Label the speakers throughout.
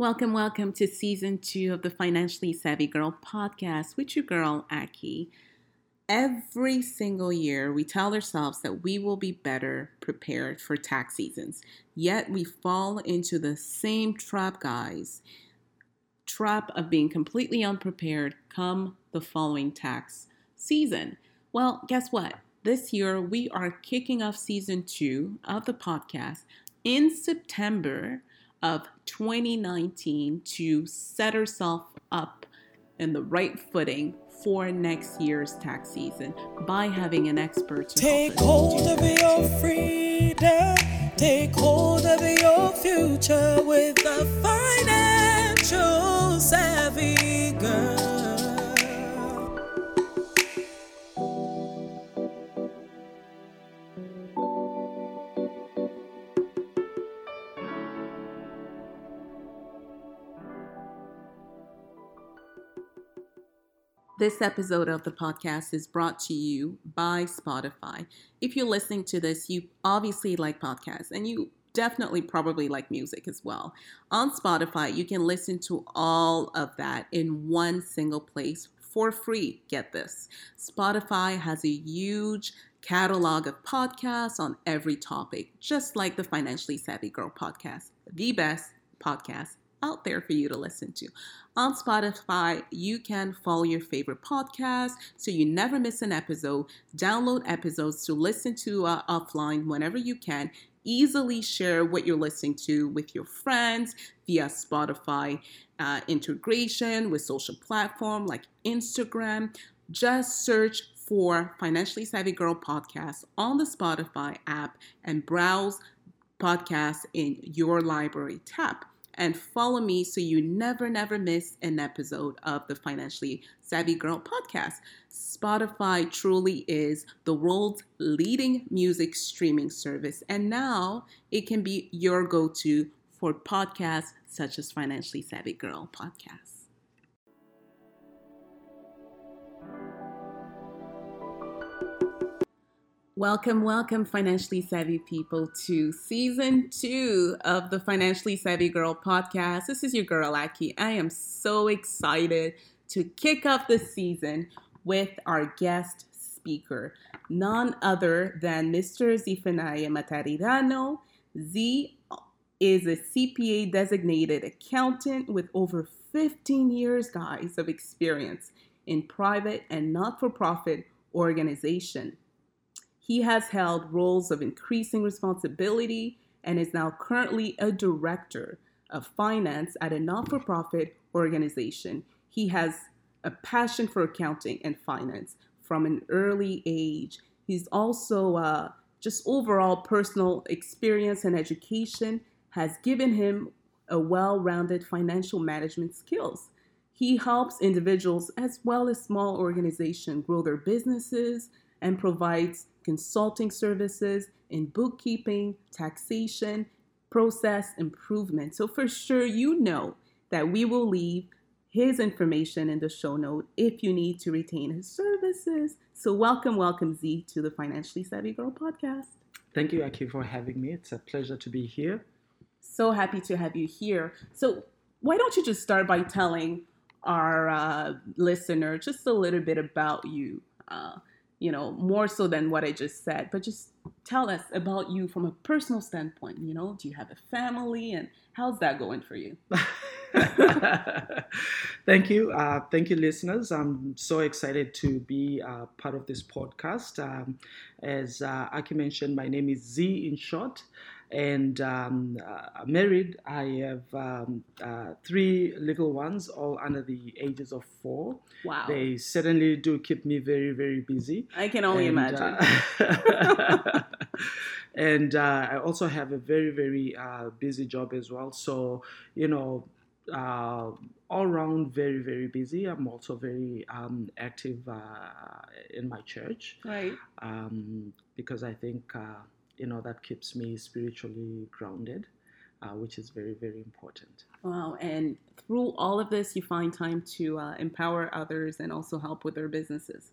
Speaker 1: Welcome, welcome to season two of the Financially Savvy Girl podcast with your girl, Aki. Every single year, we tell ourselves that we will be better prepared for tax seasons. Yet we fall into the same trap, guys trap of being completely unprepared come the following tax season. Well, guess what? This year, we are kicking off season two of the podcast in September of 2019 to set herself up in the right footing for next year's tax season by having an expert to
Speaker 2: take hold of your freedom. Take hold of your future with a financial savvy girl
Speaker 1: This episode of the podcast is brought to you by Spotify. If you're listening to this, you obviously like podcasts and you definitely probably like music as well. On Spotify, you can listen to all of that in one single place for free. Get this Spotify has a huge catalog of podcasts on every topic, just like the Financially Savvy Girl podcast, the best podcast out there for you to listen to. On Spotify, you can follow your favorite podcast so you never miss an episode. Download episodes to listen to uh, offline whenever you can. Easily share what you're listening to with your friends via Spotify uh, integration with social platform like Instagram. Just search for Financially Savvy Girl podcast on the Spotify app and browse podcasts in your library tab and follow me so you never, never miss an episode of the Financially Savvy Girl podcast. Spotify truly is the world's leading music streaming service, and now it can be your go to for podcasts such as Financially Savvy Girl podcast. Welcome, welcome, financially savvy people, to season two of the Financially Savvy Girl podcast. This is your girl, Aki. I am so excited to kick off the season with our guest speaker, none other than Mr. Zephaniah Matarirano. Z is a CPA designated accountant with over 15 years, guys, of experience in private and not for profit organization. He has held roles of increasing responsibility and is now currently a director of finance at a not for profit organization. He has a passion for accounting and finance from an early age. He's also uh, just overall personal experience and education has given him a well-rounded financial management skills. He helps individuals as well as small organizations grow their businesses and provides consulting services in bookkeeping, taxation, process improvement. So, for sure, you know that we will leave his information in the show note if you need to retain his services. So, welcome, welcome, Z, to the Financially Savvy Girl podcast.
Speaker 3: Thank you, Aki, for having me. It's a pleasure to be here.
Speaker 1: So happy to have you here. So, why don't you just start by telling our uh, listener just a little bit about you? Uh, you know, more so than what I just said, but just tell us about you from a personal standpoint. You know, do you have a family and how's that going for you?
Speaker 3: thank you. Uh, thank you, listeners. I'm so excited to be uh, part of this podcast. Um, as uh, Aki mentioned, my name is Z in short and um, uh, married. I have um, uh, three little ones, all under the ages of four.
Speaker 1: Wow.
Speaker 3: They certainly do keep me very, very busy.
Speaker 1: I can only and, imagine.
Speaker 3: Uh, and uh, I also have a very, very uh, busy job as well. So, you know, uh, all around very very busy i'm also very um, active uh, in my church
Speaker 1: right
Speaker 3: um, because i think uh, you know that keeps me spiritually grounded uh, which is very very important.
Speaker 1: Wow and through all of this you find time to uh, empower others and also help with their businesses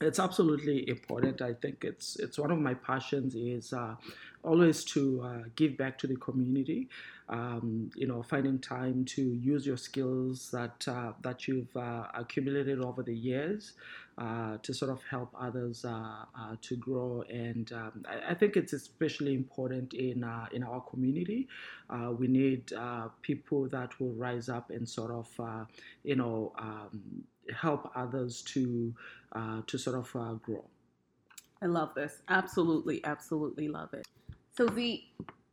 Speaker 3: it's absolutely important. I think it's it's one of my passions is uh, always to uh, give back to the community. Um, you know, finding time to use your skills that uh, that you've uh, accumulated over the years uh, to sort of help others uh, to grow. And um, I, I, think it's especially important in in our community. we need people that will rise up and sort of you know. Um, help others to uh, to sort of uh, grow.
Speaker 1: I love this. Absolutely, absolutely love it. So the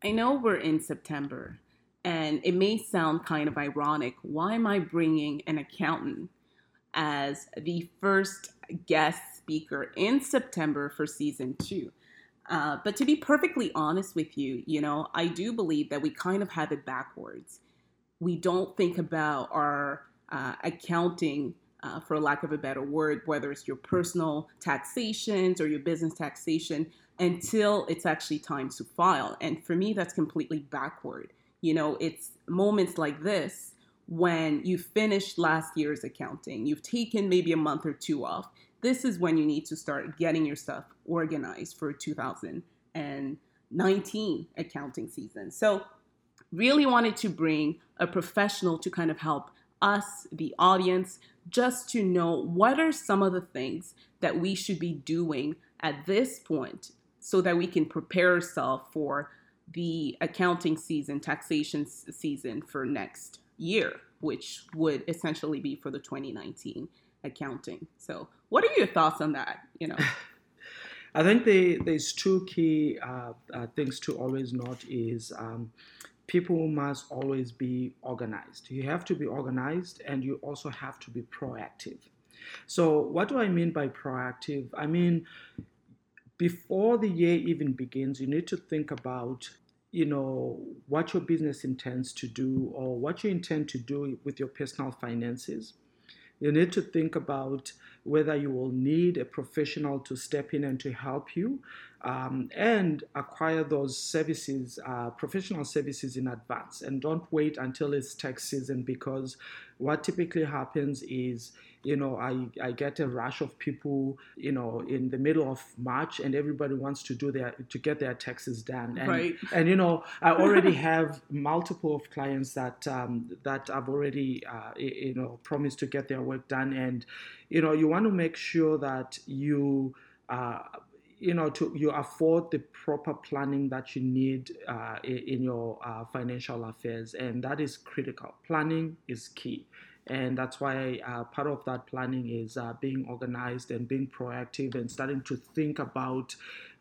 Speaker 1: I know we're in September, and it may sound kind of ironic. Why am I bringing an accountant as the first guest speaker in September for season two? Uh, but to be perfectly honest with you, you know, I do believe that we kind of have it backwards. We don't think about our uh, accounting uh, for lack of a better word, whether it's your personal taxations or your business taxation, until it's actually time to file. And for me, that's completely backward. You know, it's moments like this when you finished last year's accounting, you've taken maybe a month or two off. This is when you need to start getting your stuff organized for 2019 accounting season. So, really wanted to bring a professional to kind of help us, the audience, just to know what are some of the things that we should be doing at this point so that we can prepare ourselves for the accounting season, taxation season for next year, which would essentially be for the 2019 accounting. So, what are your thoughts on that? You know.
Speaker 3: I think the, there's two key uh, uh, things to always note is um, people must always be organized. You have to be organized and you also have to be proactive. So, what do I mean by proactive? I mean, before the year even begins, you need to think about you know what your business intends to do or what you intend to do with your personal finances you need to think about whether you will need a professional to step in and to help you um, and acquire those services, uh, professional services in advance. And don't wait until it's tax season because what typically happens is, you know, I, I get a rush of people, you know, in the middle of March and everybody wants to do their, to get their taxes done. And,
Speaker 1: right.
Speaker 3: and you know, I already have multiple of clients that, um, that I've already, uh, you know, promised to get their work done. And, you know, you want to make sure that you, uh, you know to you afford the proper planning that you need uh, in, your uh, financial affairs and that is critical planning is key and that's why uh, part of that planning is uh, being organized and being proactive and starting to think about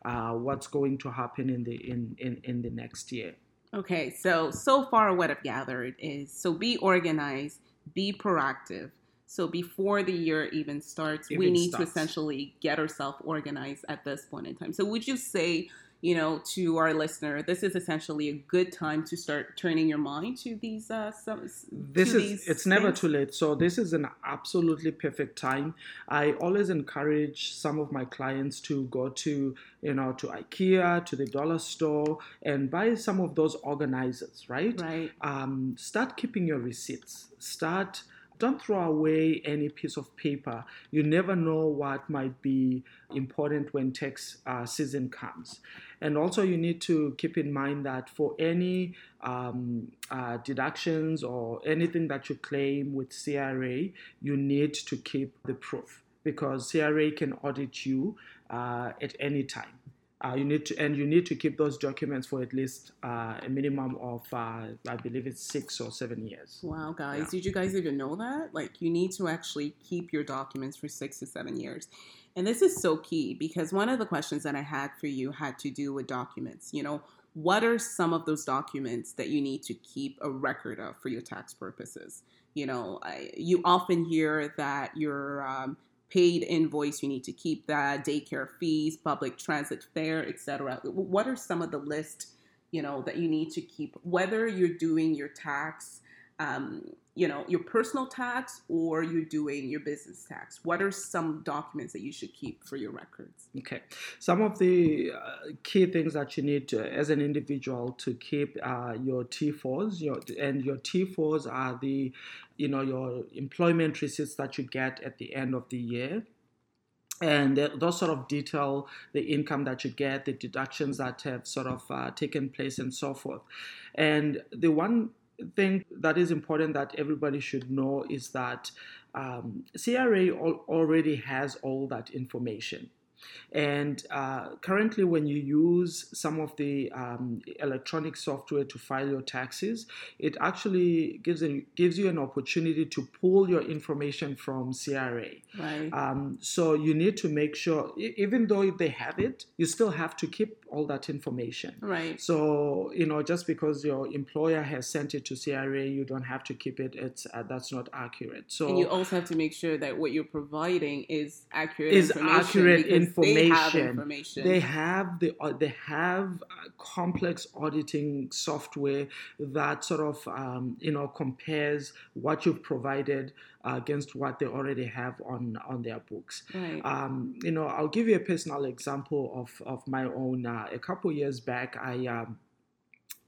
Speaker 3: uh, what's going to happen in the in, in in the next year
Speaker 1: okay so so far what i've gathered is so be organized be proactive so before the year even starts, even we need starts. to essentially get ourselves organized at this point in time. So would you say, you know, to our listener, this is essentially a good time to start turning your mind to these uh some
Speaker 3: this is it's things? never too late. So this is an absolutely perfect time. I always encourage some of my clients to go to, you know, to IKEA, to the dollar store and buy some of those organizers, right?
Speaker 1: Right.
Speaker 3: Um, start keeping your receipts. Start don't throw away any piece of paper. You never know what might be important when tax uh, season comes. And also, you need to keep in mind that for any um, uh, deductions or anything that you claim with CRA, you need to keep the proof because CRA can audit you uh, at any time. Uh, you need to and you need to keep those documents for at least uh, a minimum of uh, I believe it's six or seven years.
Speaker 1: Wow, guys, yeah. did you guys even know that? Like, you need to actually keep your documents for six to seven years. And this is so key because one of the questions that I had for you had to do with documents. You know, what are some of those documents that you need to keep a record of for your tax purposes? You know, I, you often hear that your um, paid invoice you need to keep that daycare fees public transit fare etc what are some of the list you know that you need to keep whether you're doing your tax um, you know your personal tax or you're doing your business tax? What are some documents that you should keep for your records?
Speaker 3: Okay. Some of the uh, key things that you need to, as an individual to keep uh, your t4s your, and your t4s are the you know your employment receipts that you get at the end of the year. And those sort of detail the income that you get, the deductions that have sort of uh, taken place, and so forth. And the one thing that is important that everybody should know is that um, CRA al- already has all that information. And uh, currently, when you use some of the um, electronic software to file your taxes, it actually gives a, gives you an opportunity to pull your information from CRA.
Speaker 1: Right.
Speaker 3: Um, so you need to make sure, even though they have it, you still have to keep all that information.
Speaker 1: right.
Speaker 3: So you know, just because your employer has sent it to CRA, you don't have to keep it. It's uh, that's not accurate. So
Speaker 1: And you also have to make sure that what you're providing is accurate
Speaker 3: Is
Speaker 1: information. Because They have
Speaker 3: information.
Speaker 1: information.
Speaker 3: They have the uh, they have uh, complex auditing software that sort of um, you know compares what you've provided against what they already have on on their books.
Speaker 1: right.
Speaker 3: Um, you know, I'll give you a personal example of of my own. Uh, a couple years back, I. Um,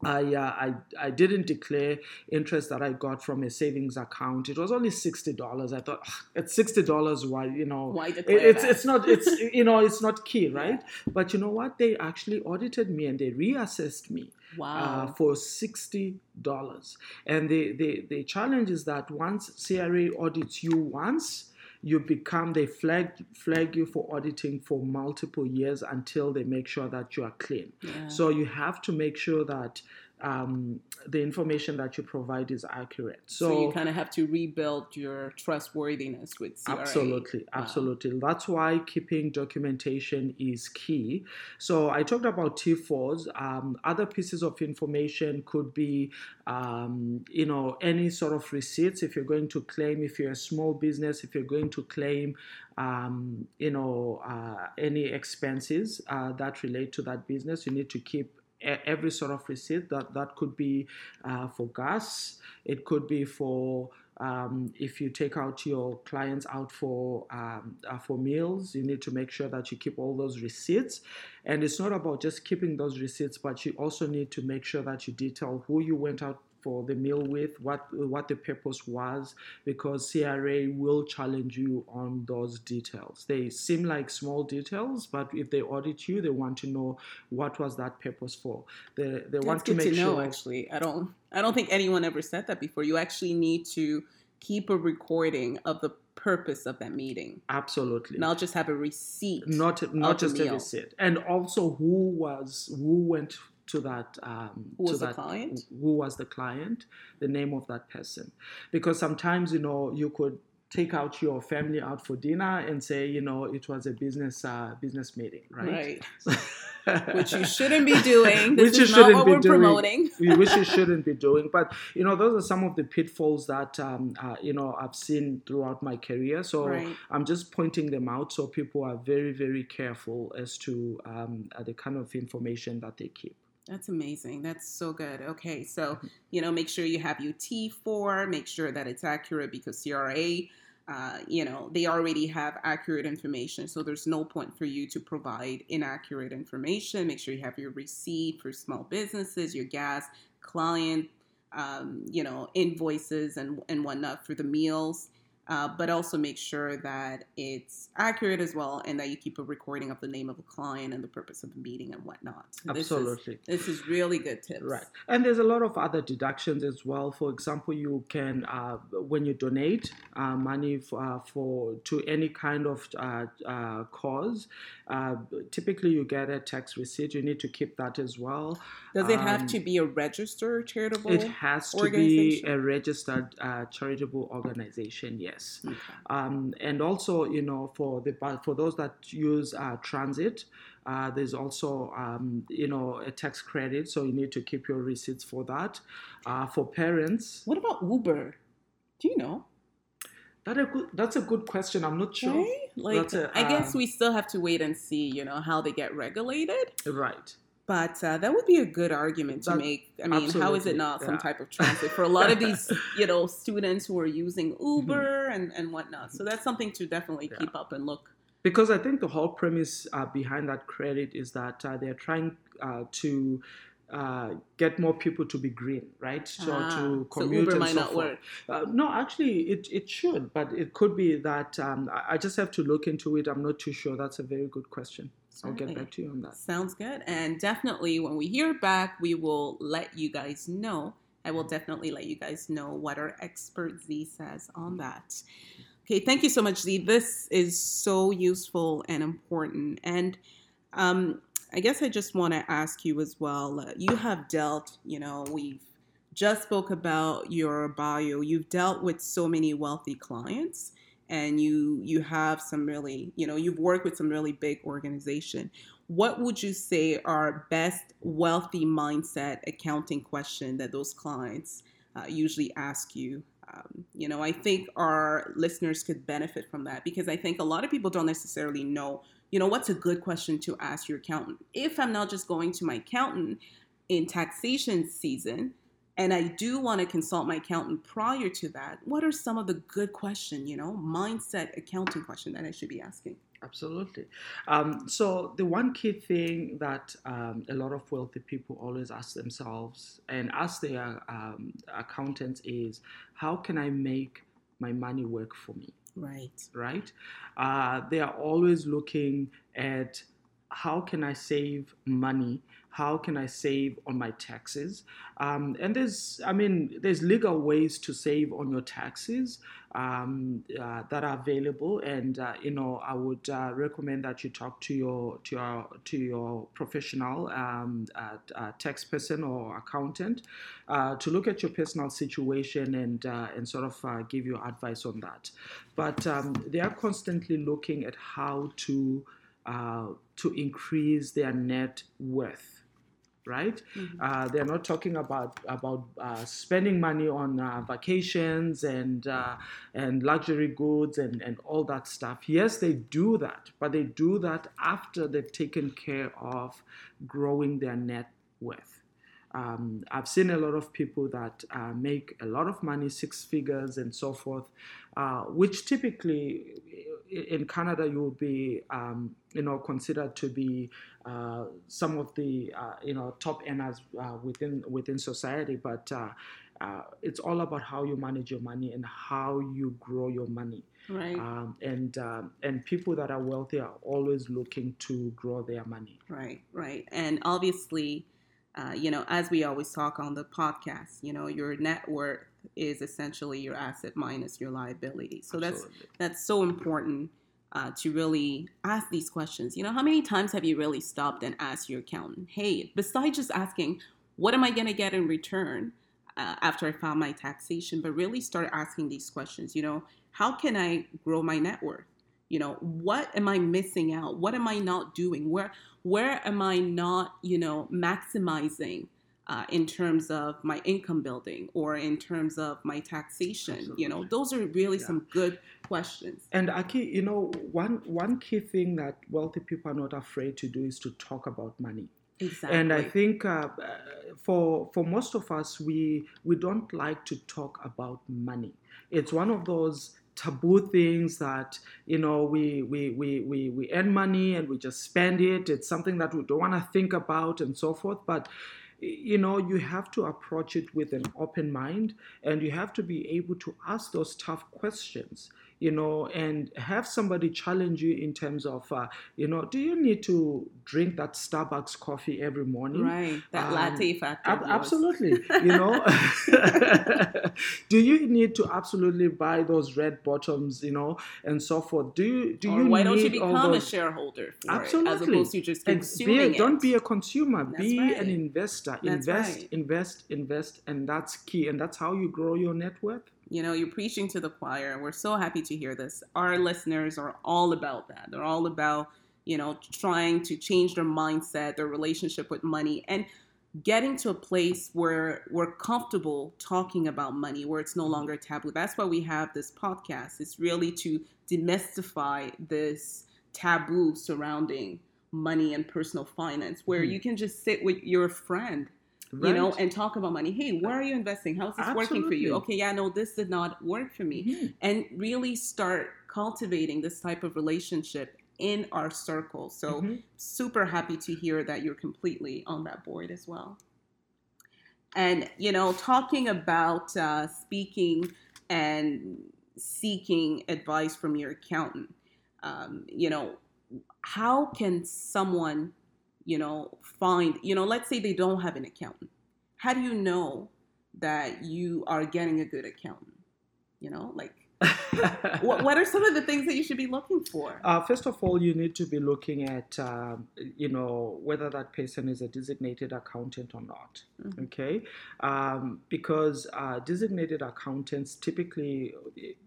Speaker 3: I, uh, I I didn't declare interest that I got from a savings account. It was only sixty dollars. I thought "Ugh, it's sixty dollars. Why you know?
Speaker 1: Why declare
Speaker 3: it's
Speaker 1: that?
Speaker 3: it's not it's you know it's not key, right? But you know what? They actually audited me and they reassessed me uh,
Speaker 1: wow.
Speaker 3: for sixty dollars. And the, the the challenge is that once CRA audits you once, you become they flag flag you for auditing for multiple years until they make sure that you are clean.
Speaker 1: yeah.
Speaker 3: So you have to make sure that um, the information that you provide is accurate.
Speaker 1: so,
Speaker 3: So,
Speaker 1: you kind of have to rebuild your trustworthiness with CRA.
Speaker 3: Absolutely,
Speaker 1: Wow.
Speaker 3: absolutely. That's why keeping documentation is key. So I talked about T4s. Um, other pieces of information could be, um, you know, any sort of receipts. If you're going to claim, if you're a small business, if you're going to claim, um, you know, uh, any expenses uh, that relate to that business, you need to keep every sort of receipt that that could be uh, for gas. It could be for um, if you take out your clients out for um, uh, for meals you need to make sure that you keep all those receipts. And it's not about just keeping those receipts but you also need to make sure that you detail who you went out for the meal with what what the purpose was because CRA will challenge you on those details they seem like small details but if they audit you they want to know what was that purpose for they, they
Speaker 1: That's
Speaker 3: want to make
Speaker 1: to know.
Speaker 3: sure
Speaker 1: Actually, I don't. I don't think anyone ever said that before. You actually need to keep a recording of the purpose of that meeting,
Speaker 3: absolutely
Speaker 1: not just have a receipt.
Speaker 3: not not just a receipt and also who was who went to that um
Speaker 1: Who
Speaker 3: to
Speaker 1: was the
Speaker 3: that,
Speaker 1: client?
Speaker 3: who was the client the name of that person because sometimes you know you could take out your family out for dinner and say you know it was a business uh business meeting right, right
Speaker 1: Which you shouldn't be doing. This
Speaker 3: Which
Speaker 1: is not
Speaker 3: shouldn't
Speaker 1: what
Speaker 3: be
Speaker 1: we're
Speaker 3: doing.
Speaker 1: promoting.
Speaker 3: which you shouldn't be doing. But you know, those are some of the pitfalls that um, uh, you know I've seen throughout my career. So
Speaker 1: Right.
Speaker 3: I'm just pointing them out so people are very, very careful as to um, uh, the kind of information that they keep.
Speaker 1: That's amazing. That's so good. Okay, so you know, make sure you have your T4. Make sure that it's accurate because CRA, uh, you know, they already have accurate information. So there's no point for you to provide inaccurate information. Make sure you have your receipt for small businesses, your gas, client, um, you know, invoices and and whatnot for the meals. Uh, but also make sure that it's accurate as well, and that you keep a recording of the name of the client and the purpose of the meeting and whatnot. So this is-
Speaker 3: Absolutely.
Speaker 1: this is really good tips.
Speaker 3: Right. And there's a lot of other deductions as well. For example, you can, uh, when you donate uh, money for, uh, for to any kind of uh, uh, cause, uh, typically you get a tax receipt. You need to keep that as well.
Speaker 1: Does it have
Speaker 3: Um,
Speaker 1: to be a registered charitable?
Speaker 3: It has to be a registered uh, charitable organization. Yes.
Speaker 1: Okay.
Speaker 3: Um, and also, you know, for the for those that use uh, transit, uh, there's also um, you know a tax credit, so you need to keep your receipts for that. Uh, for parents,
Speaker 1: What about Uber? Do you know?
Speaker 3: that a good, that's a good question. I'm not sure.
Speaker 1: Right? Like,
Speaker 3: a,
Speaker 1: I guess
Speaker 3: uh,
Speaker 1: we still have to wait and see, you know, how they get regulated.
Speaker 3: Right.
Speaker 1: But uh, that would be a good argument to make. I mean, how is it not some type of transit for a lot of these, you know, students who are using Uber and, and whatnot? So that's something to definitely
Speaker 3: Mm-hmm. Yeah.
Speaker 1: keep up and look.
Speaker 3: because I think the whole premise uh, behind that credit is that uh, they're trying uh, to uh, get more people to be green, right? So
Speaker 1: Ah,
Speaker 3: to
Speaker 1: so
Speaker 3: commute
Speaker 1: Uber
Speaker 3: and
Speaker 1: might
Speaker 3: so
Speaker 1: not
Speaker 3: forth.
Speaker 1: work.
Speaker 3: Uh, no, actually, it, it should, but it could be that um, I, I just have to look into it. I'm not too sure. That's a very good question. I'll get back to you on that.
Speaker 1: Sounds good. And definitely, when we hear back, we will let you guys know. I will definitely let you guys know what our expert Z says on that. Okay, thank you so much, Z. This is so useful and important. And um, I guess I just want to ask you as well. Uh, you have dealt, you know, we've just spoke about your bio. You've dealt with so many wealthy clients, and you you have some really, you know, you've worked with some really big organization. What would you say are best wealthy mindset accounting question that those clients uh, usually ask you? Um, you know, I think our listeners could benefit from that because I think a lot of people don't necessarily know, you know, what's a good question to ask your accountant. If I'm not just going to my accountant in taxation season, and I do want to consult my accountant prior to that, what are some of the good question, you know, mindset accounting question that I should be asking?
Speaker 3: Absolutely. Um, so the one key thing that um, a lot of wealthy people always ask themselves and ask their um, accountants is, how can I make my money work for me?
Speaker 1: Right.
Speaker 3: Right? Uh, they are always looking at how can I save money? How can I save on my taxes? Um, and there's, I mean, there's legal ways to save on your taxes um, uh, that are available. And uh, you know, I would uh, recommend that you talk to your to your to your professional um, uh, tax person or accountant uh, to look at your personal situation and uh, and sort of give you advice on that. But um, they are constantly looking at how to uh, to increase their net worth right?
Speaker 1: Mhm.
Speaker 3: Uh, they're not talking about about uh, spending money on uh, vacations and uh, and luxury goods and, and all that stuff. Yes, they do that, but they do that after they've taken care of growing their net worth. Um, I've seen a lot of people that uh, make a lot of money, six figures and so forth, uh, which typically in Canada you would be, um, you know, considered to be uh, some of the, uh, you know, top earners uh, within within society. But uh, uh, it's all about how you manage your money and how you grow your money.
Speaker 1: Right.
Speaker 3: Um, and um, and people that are wealthy are always looking to grow their money.
Speaker 1: Right, right. And obviously, uh, you know, as we always talk on the podcast, you know, your net worth is essentially your asset minus your liability. So that's that's so important uh, to really ask these questions. You know, how many times have you really stopped and asked your accountant, hey, besides just asking, what am I going to get in return uh, after I file my taxation, but really start asking these questions, you know, how can I grow my net worth? You know, what am I missing out? What am I not doing? Where where am I not, you know, maximizing uh, in terms of my income building or in terms of my taxation? You know, those are really
Speaker 3: Yeah.
Speaker 1: some good questions.
Speaker 3: And Aki, you know, one one key thing that wealthy people are not afraid to do is to talk about money.
Speaker 1: Exactly.
Speaker 3: And I think uh, for for most of us, we we don't like to talk about money. It's one of those taboo things that you know we we we we, we earn money and we just spend it. It's something that we don't want to think about and so forth. But you know you have to approach it with an open mind and you have to be able to ask those tough questions you know and have somebody challenge you in terms of uh, you know do you need to drink that starbucks coffee every morning
Speaker 1: right. That
Speaker 3: Um,
Speaker 1: latte factor.
Speaker 3: Ab- absolutely you know do you need to absolutely buy those red bottoms you know and so forth do you do
Speaker 1: or
Speaker 3: you
Speaker 1: why don't you become a shareholder for it as opposed to just consuming
Speaker 3: be, don't be a consumer
Speaker 1: That's
Speaker 3: be
Speaker 1: right.
Speaker 3: an investor
Speaker 1: That's
Speaker 3: invest
Speaker 1: right.
Speaker 3: invest invest and that's key and that's how you grow your net worth
Speaker 1: You know, you're preaching to the choir. and We're so happy to hear this. Our listeners are all about that. They're all about, you know, trying to change their mindset, their relationship with money, and getting to a place where we're comfortable talking about money, where it's no longer taboo. That's why we have this podcast. It's really to demystify this taboo surrounding money and personal finance, where
Speaker 3: Mhm.
Speaker 1: you can just sit with your friend you know, and talk about money. Hey, where are you investing? How's this working for you? Okay, yeah, no, this did not work for me.
Speaker 3: Mhm.
Speaker 1: And really start cultivating this type of relationship in our circle. So,
Speaker 3: Mhm.
Speaker 1: super happy to hear that you're completely on that board as well. And, you know, talking about uh, speaking and seeking advice from your accountant, um, you know, how can someone, you know, find, you know, let's say they don't have an accountant. How do you know that you are getting a good accountant? You know, like what, what are some of the things that you should be looking for?
Speaker 3: Uh, first of all, you need to be looking at, um, you know, whether that person is a designated accountant or not. Mm-hmm. Okay, um, because uh, designated accountants typically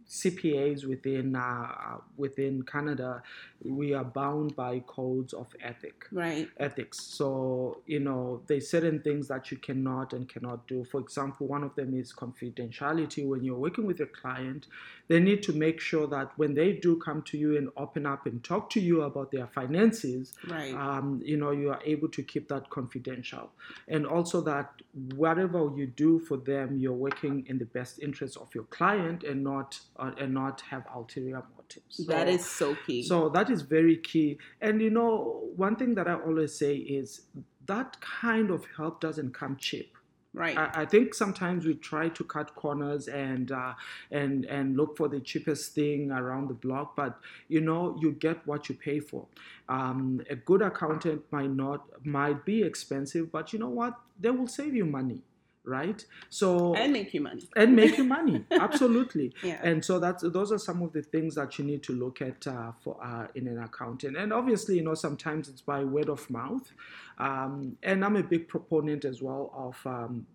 Speaker 3: CPAs within uh, within Canada, we are bound by codes of ethic.
Speaker 1: Right.
Speaker 3: Ethics. So you know, there's certain things that you cannot and cannot do. For example, one of them is confidentiality. When you're working with a client, they need to make sure that when they do come to you and open up and talk to you about their finances,
Speaker 1: right.
Speaker 3: um, you know, you are able to keep that confidential, and also that whatever you do for them, you're working in the best interest of your client and not uh, and not have ulterior motives.
Speaker 1: So, that is so key.
Speaker 3: So that is very key. And you know, one thing that I always say is that kind of help doesn't come cheap.
Speaker 1: Right.
Speaker 3: I, I, think sometimes we try to cut corners and uh, and and look for the cheapest thing around the block, but you know you get what you pay for. Um, a good accountant might not might be expensive, but you know what? They will save you money right so
Speaker 1: and make you money
Speaker 3: and make you money absolutely
Speaker 1: yeah.
Speaker 3: and so that's those are some of the things that you need to look at uh, for uh, in an accountant and obviously you know sometimes it's by word of mouth um, and i'm a big proponent as well of um,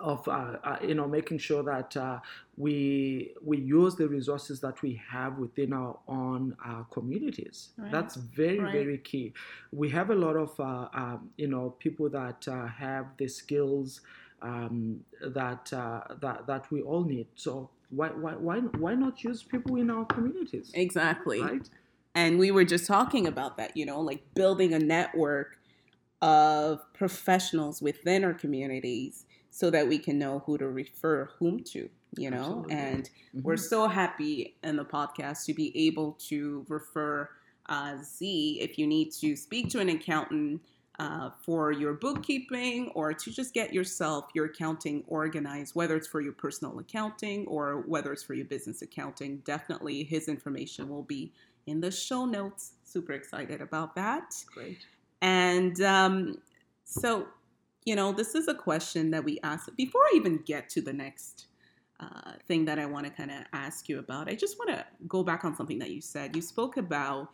Speaker 3: of uh, uh, you know making sure that uh, we we use the resources that we have within our own uh, communities. Right. That's very right. very key. We have a lot of uh, um, you know people that uh, have the skills um, that that that we all need. So why why why why not use people in our communities?
Speaker 1: Exactly.
Speaker 3: Right.
Speaker 1: And we were just talking about that. You know, like building a network of professionals within our communities so that we can know who to refer whom to you know Absolutely. and mm-hmm. we're so happy in the podcast to be able to refer uh, z if you need to speak to an accountant uh, for your bookkeeping or to just get yourself your accounting organized whether it's for your personal accounting or whether it's for your business accounting definitely his information will be in the show notes super excited about that
Speaker 3: great
Speaker 1: and um, so you know, this is a question that we ask before I even get to the next uh, thing that I want to kind of ask you about. I just want to go back on something that you said. You spoke about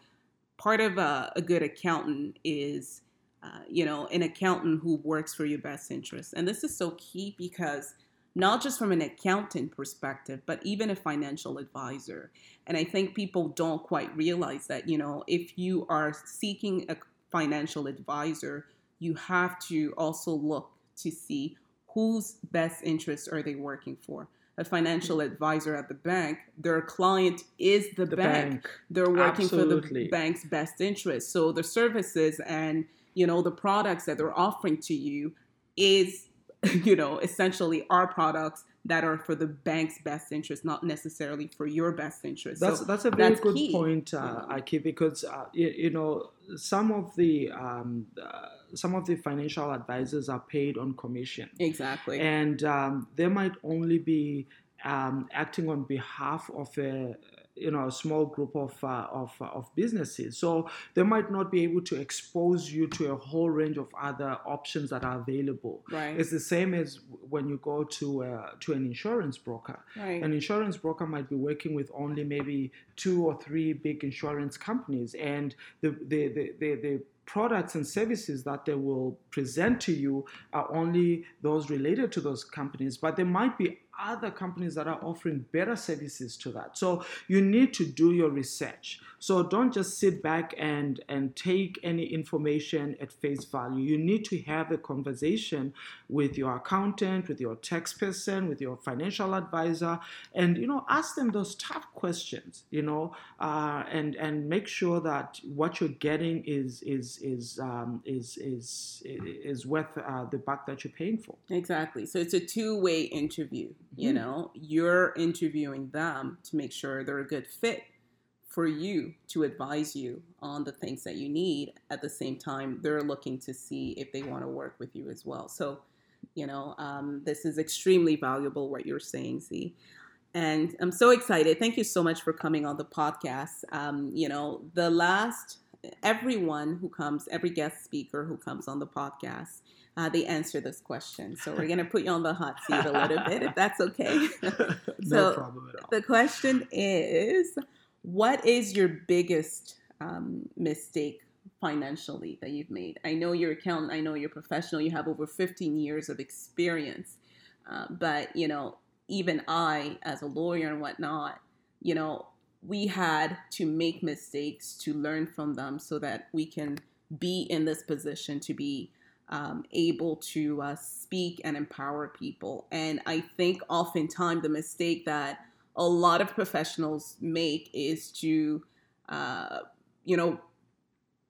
Speaker 1: part of a, a good accountant is, uh, you know, an accountant who works for your best interest. And this is so key because not just from an accountant perspective, but even a financial advisor. And I think people don't quite realize that, you know, if you are seeking a financial advisor, you have to also look to see whose best interests are they working for a financial mm-hmm. advisor at the bank their client is the, the bank. bank. they're working Absolutely. for the bank's best interest so the services and you know the products that they're offering to you is you know essentially our products that are for the bank's best interest, not necessarily for your best interest.
Speaker 3: That's so that's a very that's good key. point, uh, Aki, because uh, you, you, know some of the um, uh, some of the financial advisors are paid on commission.
Speaker 1: Exactly,
Speaker 3: and um, they might only be um, acting on behalf of a you know a small group of uh, of of businesses. So they might not be able to expose you to a whole range of other options that are available.
Speaker 1: Right.
Speaker 3: It's the same as when you go to uh, to an insurance broker.
Speaker 1: Right.
Speaker 3: an insurance broker might be working with only maybe two or three big insurance companies and the the the, the, the products and services that they will present to you are only those related to those companies, but there might be other companies that are offering better services to that. So you need to do your research. So don't just sit back and and take any information at face value. You need to have a conversation with your accountant, with your tax person, with your financial advisor, and you know ask them those tough questions. You know, uh, and and make sure that what you're getting is is is um, is is is worth uh, the buck that you're paying for.
Speaker 1: Exactly. So it's a two way interview. Mm-hmm. You know, you're interviewing them to make sure they're a good fit for you to advise you on the things that you need. At the same time, they're looking to see if they want to work with you as well. So You know, um, this is extremely valuable what you're saying, Z. And I'm so excited. Thank you so much for coming on the podcast. Um, you know, the last, everyone who comes, every guest speaker who comes on the podcast, uh, they answer this question. So we're going to put you on the hot seat a little bit, if that's okay.
Speaker 3: no problem at all.
Speaker 1: The question is What is your biggest um, mistake financially that you've made? I know you're accountant, I know you're professional, you have over 15 years of experience. Uh, but, you know, even I, as a lawyer and whatnot, you know, we had to make mistakes to learn from them so that we can be in this position to be um, able to uh, speak and empower people. And I think oftentimes the mistake that a lot of professionals make is to, uh, you know,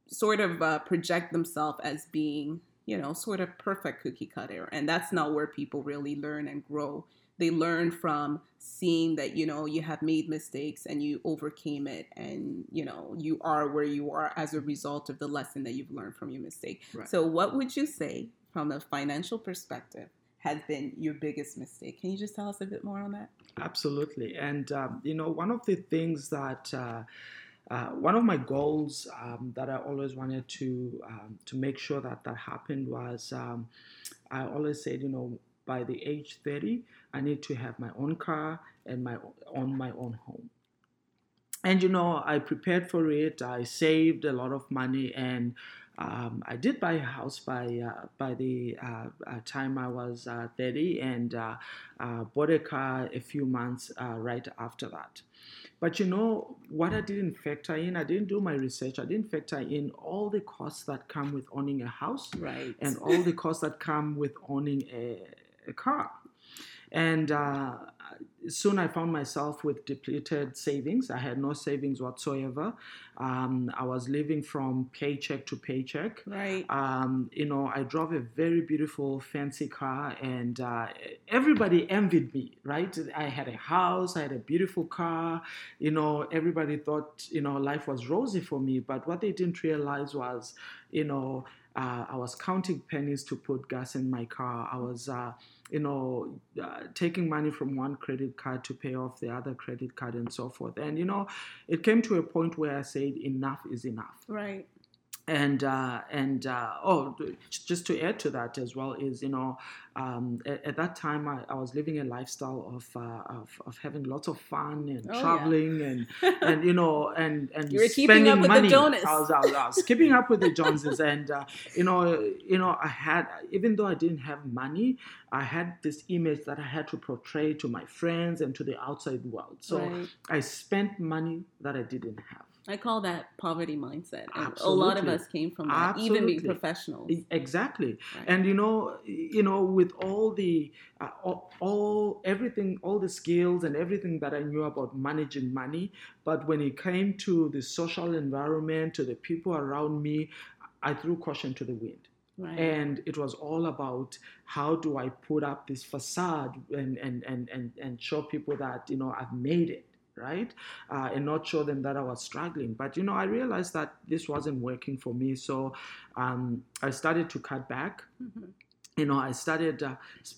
Speaker 1: sort of uh, project themselves as being, you know, sort of perfect cookie cutter. And that's not where people really learn and grow. They learn from seeing that, you know, you have made mistakes and you overcame it and, you know, you are where you are as a result of the lesson that you've learned from your mistake.
Speaker 3: Right.
Speaker 1: So, what would you say from a financial perspective has been your biggest mistake? Can you just tell us a bit more on that?
Speaker 3: Absolutely. And, um, you know, one of the things that, uh, uh, one of my goals um, that I always wanted to um, to make sure that that happened was um, I always said, you know, by the age 30, I need to have my own car and my own my own home. And you know, I prepared for it. I saved a lot of money, and um, I did buy a house by uh, by the uh, uh, time I was uh, 30, and uh, uh, bought a car a few months uh, right after that. But you know what I didn't factor in? I didn't do my research. I didn't factor in all the costs that come with owning a house
Speaker 1: Right.
Speaker 3: and all the costs that come with owning a, a car. And uh, soon I found myself with depleted savings. I had no savings whatsoever. Um, I was living from paycheck to paycheck.
Speaker 1: right.
Speaker 3: Um, you know, I drove a very beautiful, fancy car, and uh, everybody envied me, right? I had a house, I had a beautiful car. You know, everybody thought, you know, life was rosy for me. But what they didn't realize was, you know, uh, I was counting pennies to put gas in my car. I was, uh, you know, uh, taking money from one credit card to pay off the other credit card and so forth. And, you know, it came to a point where I said, enough is enough
Speaker 1: right.
Speaker 3: And uh, and uh, oh, just to add to that as well is you know um, at, at that time I, I was living a lifestyle of, uh, of of having lots of fun and
Speaker 1: Oh, yeah.
Speaker 3: traveling and and you know and and
Speaker 1: You were keeping
Speaker 3: spending
Speaker 1: up with the
Speaker 3: money.
Speaker 1: Jonas.
Speaker 3: I was, I was, I was keeping up with the Joneses and uh, you know you know I had even though I didn't have money I had this image that I had to portray to my friends and to the outside world so
Speaker 1: Right.
Speaker 3: I spent money that I didn't have.
Speaker 1: I call that poverty mindset. A lot of us came from that, even being
Speaker 3: Absolutely.
Speaker 1: professionals.
Speaker 3: Exactly,
Speaker 1: Right.
Speaker 3: and you know, you know, with all the, uh, all, all everything, all the skills and everything that I knew about managing money, but when it came to the social environment, to the people around me, I threw caution to the wind.
Speaker 1: Right.
Speaker 3: And it was all about how do I put up this facade and and and and, and show people that you know I've made it right uh, and not show them that I was struggling. But you know I realized that this wasn't working for me, so um, I started to cut back.
Speaker 1: Mhm.
Speaker 3: You know I started uh,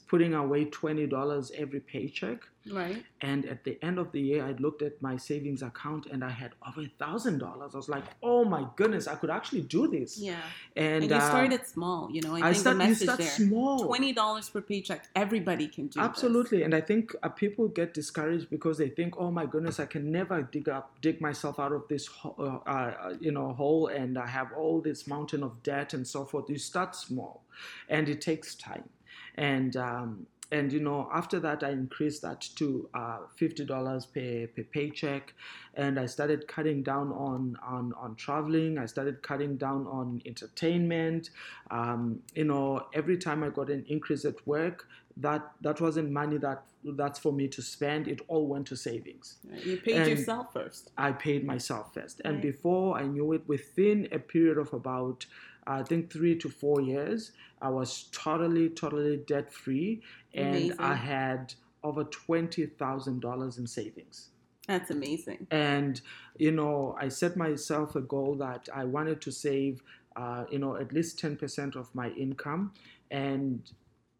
Speaker 3: putting away twenty dollars every paycheck.
Speaker 1: Right.
Speaker 3: And at the end of the year, I looked at my savings account and I had over a thousand dollars. I was like, "Oh my goodness, I could actually do this!"
Speaker 1: Yeah.
Speaker 3: And,
Speaker 1: And, you
Speaker 3: uh,
Speaker 1: started small, you know. I,
Speaker 3: I
Speaker 1: think
Speaker 3: start,
Speaker 1: the
Speaker 3: you start
Speaker 1: there.
Speaker 3: small.
Speaker 1: Twenty dollars per paycheck. Everybody can do this.
Speaker 3: Absolutely, and I think uh, people get discouraged because they think, "Oh my goodness, I can never dig up, dig myself out of this, ho- uh, uh, you know, hole, and I have all this mountain of debt and so forth." You start small, and it takes time, and um, and you know, after that, I increased that to uh, fifty dollars per per paycheck, and I started cutting down on on on traveling. I started cutting down on entertainment. Um, you know, every time I got an increase at work, that that wasn't money that that's for me to spend. It all went to savings.
Speaker 1: You paid
Speaker 3: And-
Speaker 1: yourself first.
Speaker 3: I paid myself first, and
Speaker 1: Right.
Speaker 3: before I knew it, within a period of about I think three to four years, I was totally totally debt free, and
Speaker 1: Amazing.
Speaker 3: I had over twenty thousand dollars in savings.
Speaker 1: That's amazing.
Speaker 3: And you know, I set myself a goal that I wanted to save, uh, you know, at least ten percent of my income, and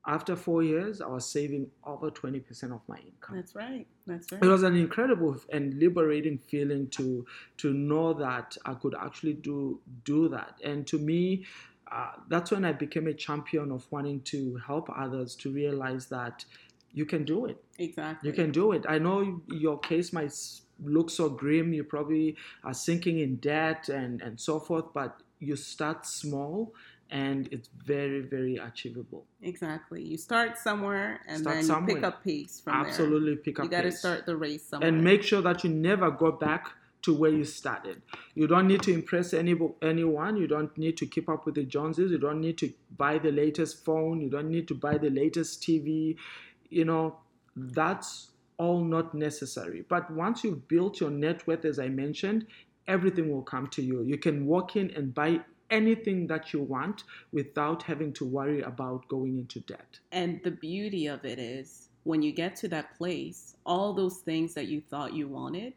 Speaker 3: after four years, I was saving over 20% of my income.
Speaker 1: That's right. That's right.
Speaker 3: It was an incredible and liberating feeling to to know that I could actually do do that. And to me, uh, that's when I became a champion of wanting to help others to realize that you can do it.
Speaker 1: Exactly.
Speaker 3: You can do it. I know your case might look so grim. You probably are sinking in debt and and so forth, but you start small and it's very very achievable.
Speaker 1: Exactly. You start somewhere and
Speaker 3: Start
Speaker 1: then you pick up pace from there.
Speaker 3: Absolutely pick up
Speaker 1: You got to start the race somewhere.
Speaker 3: and make sure that you never go back to where you started. You don't need to impress any, anyone. You don't need to keep up with the Joneses. You don't need to buy the latest phone. You don't need to buy the latest TV. You know, that's all not necessary. But once you've built your net worth, as I mentioned, everything will come to you. You can walk in and buy anything that you want without having to worry about going into debt.
Speaker 1: And the beauty of it is when you get to that place, all those things that you thought you wanted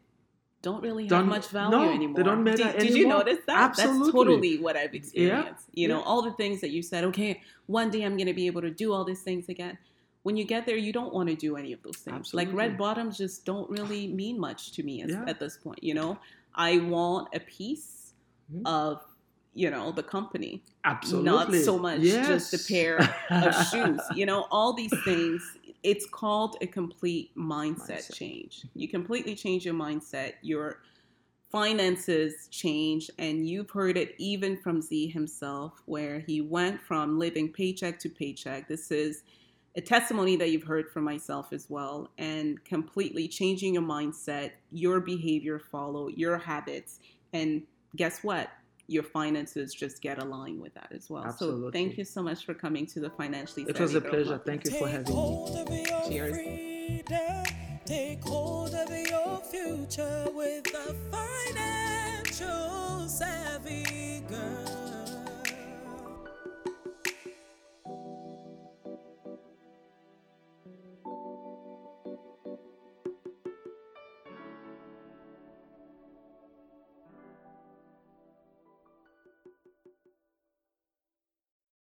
Speaker 1: don't really have
Speaker 3: Don't-
Speaker 1: much value
Speaker 3: no, they
Speaker 1: anymore.
Speaker 3: don't matter
Speaker 1: did, did you notice that?
Speaker 3: Absolutely.
Speaker 1: That's totally what I've experienced. Yeah. You know,
Speaker 3: yeah.
Speaker 1: all the things that you said, okay, one day I'm going to be able to do all these things again. When you get there, you don't want to do any of those things.
Speaker 3: Absolutely.
Speaker 1: Like red bottoms just don't really mean much to me as,
Speaker 3: Yeah.
Speaker 1: at this point. You know, I want a piece
Speaker 3: Mhm.
Speaker 1: of, you know, the company
Speaker 3: Absolutely.
Speaker 1: not so much just a pair of shoes. You know, all these things. It's called a complete mindset,
Speaker 3: Mindset.
Speaker 1: change. You completely change your mindset. Your finances change, and you've heard it even from Z himself, where he went from living paycheck to paycheck. This is a testimony that you've heard from myself as well, and completely changing your mindset, your behavior follow, your habits, and guess what? Your finances just get aligned with that as well. So
Speaker 3: Absolutely.
Speaker 1: thank you so much for coming to the financially.
Speaker 3: It was a
Speaker 1: Girl
Speaker 3: pleasure.
Speaker 1: Podcast.
Speaker 3: Thank you for having me.
Speaker 2: hold of your
Speaker 1: Cheers.
Speaker 2: freedom. Take hold of your future with a financial savvy girl.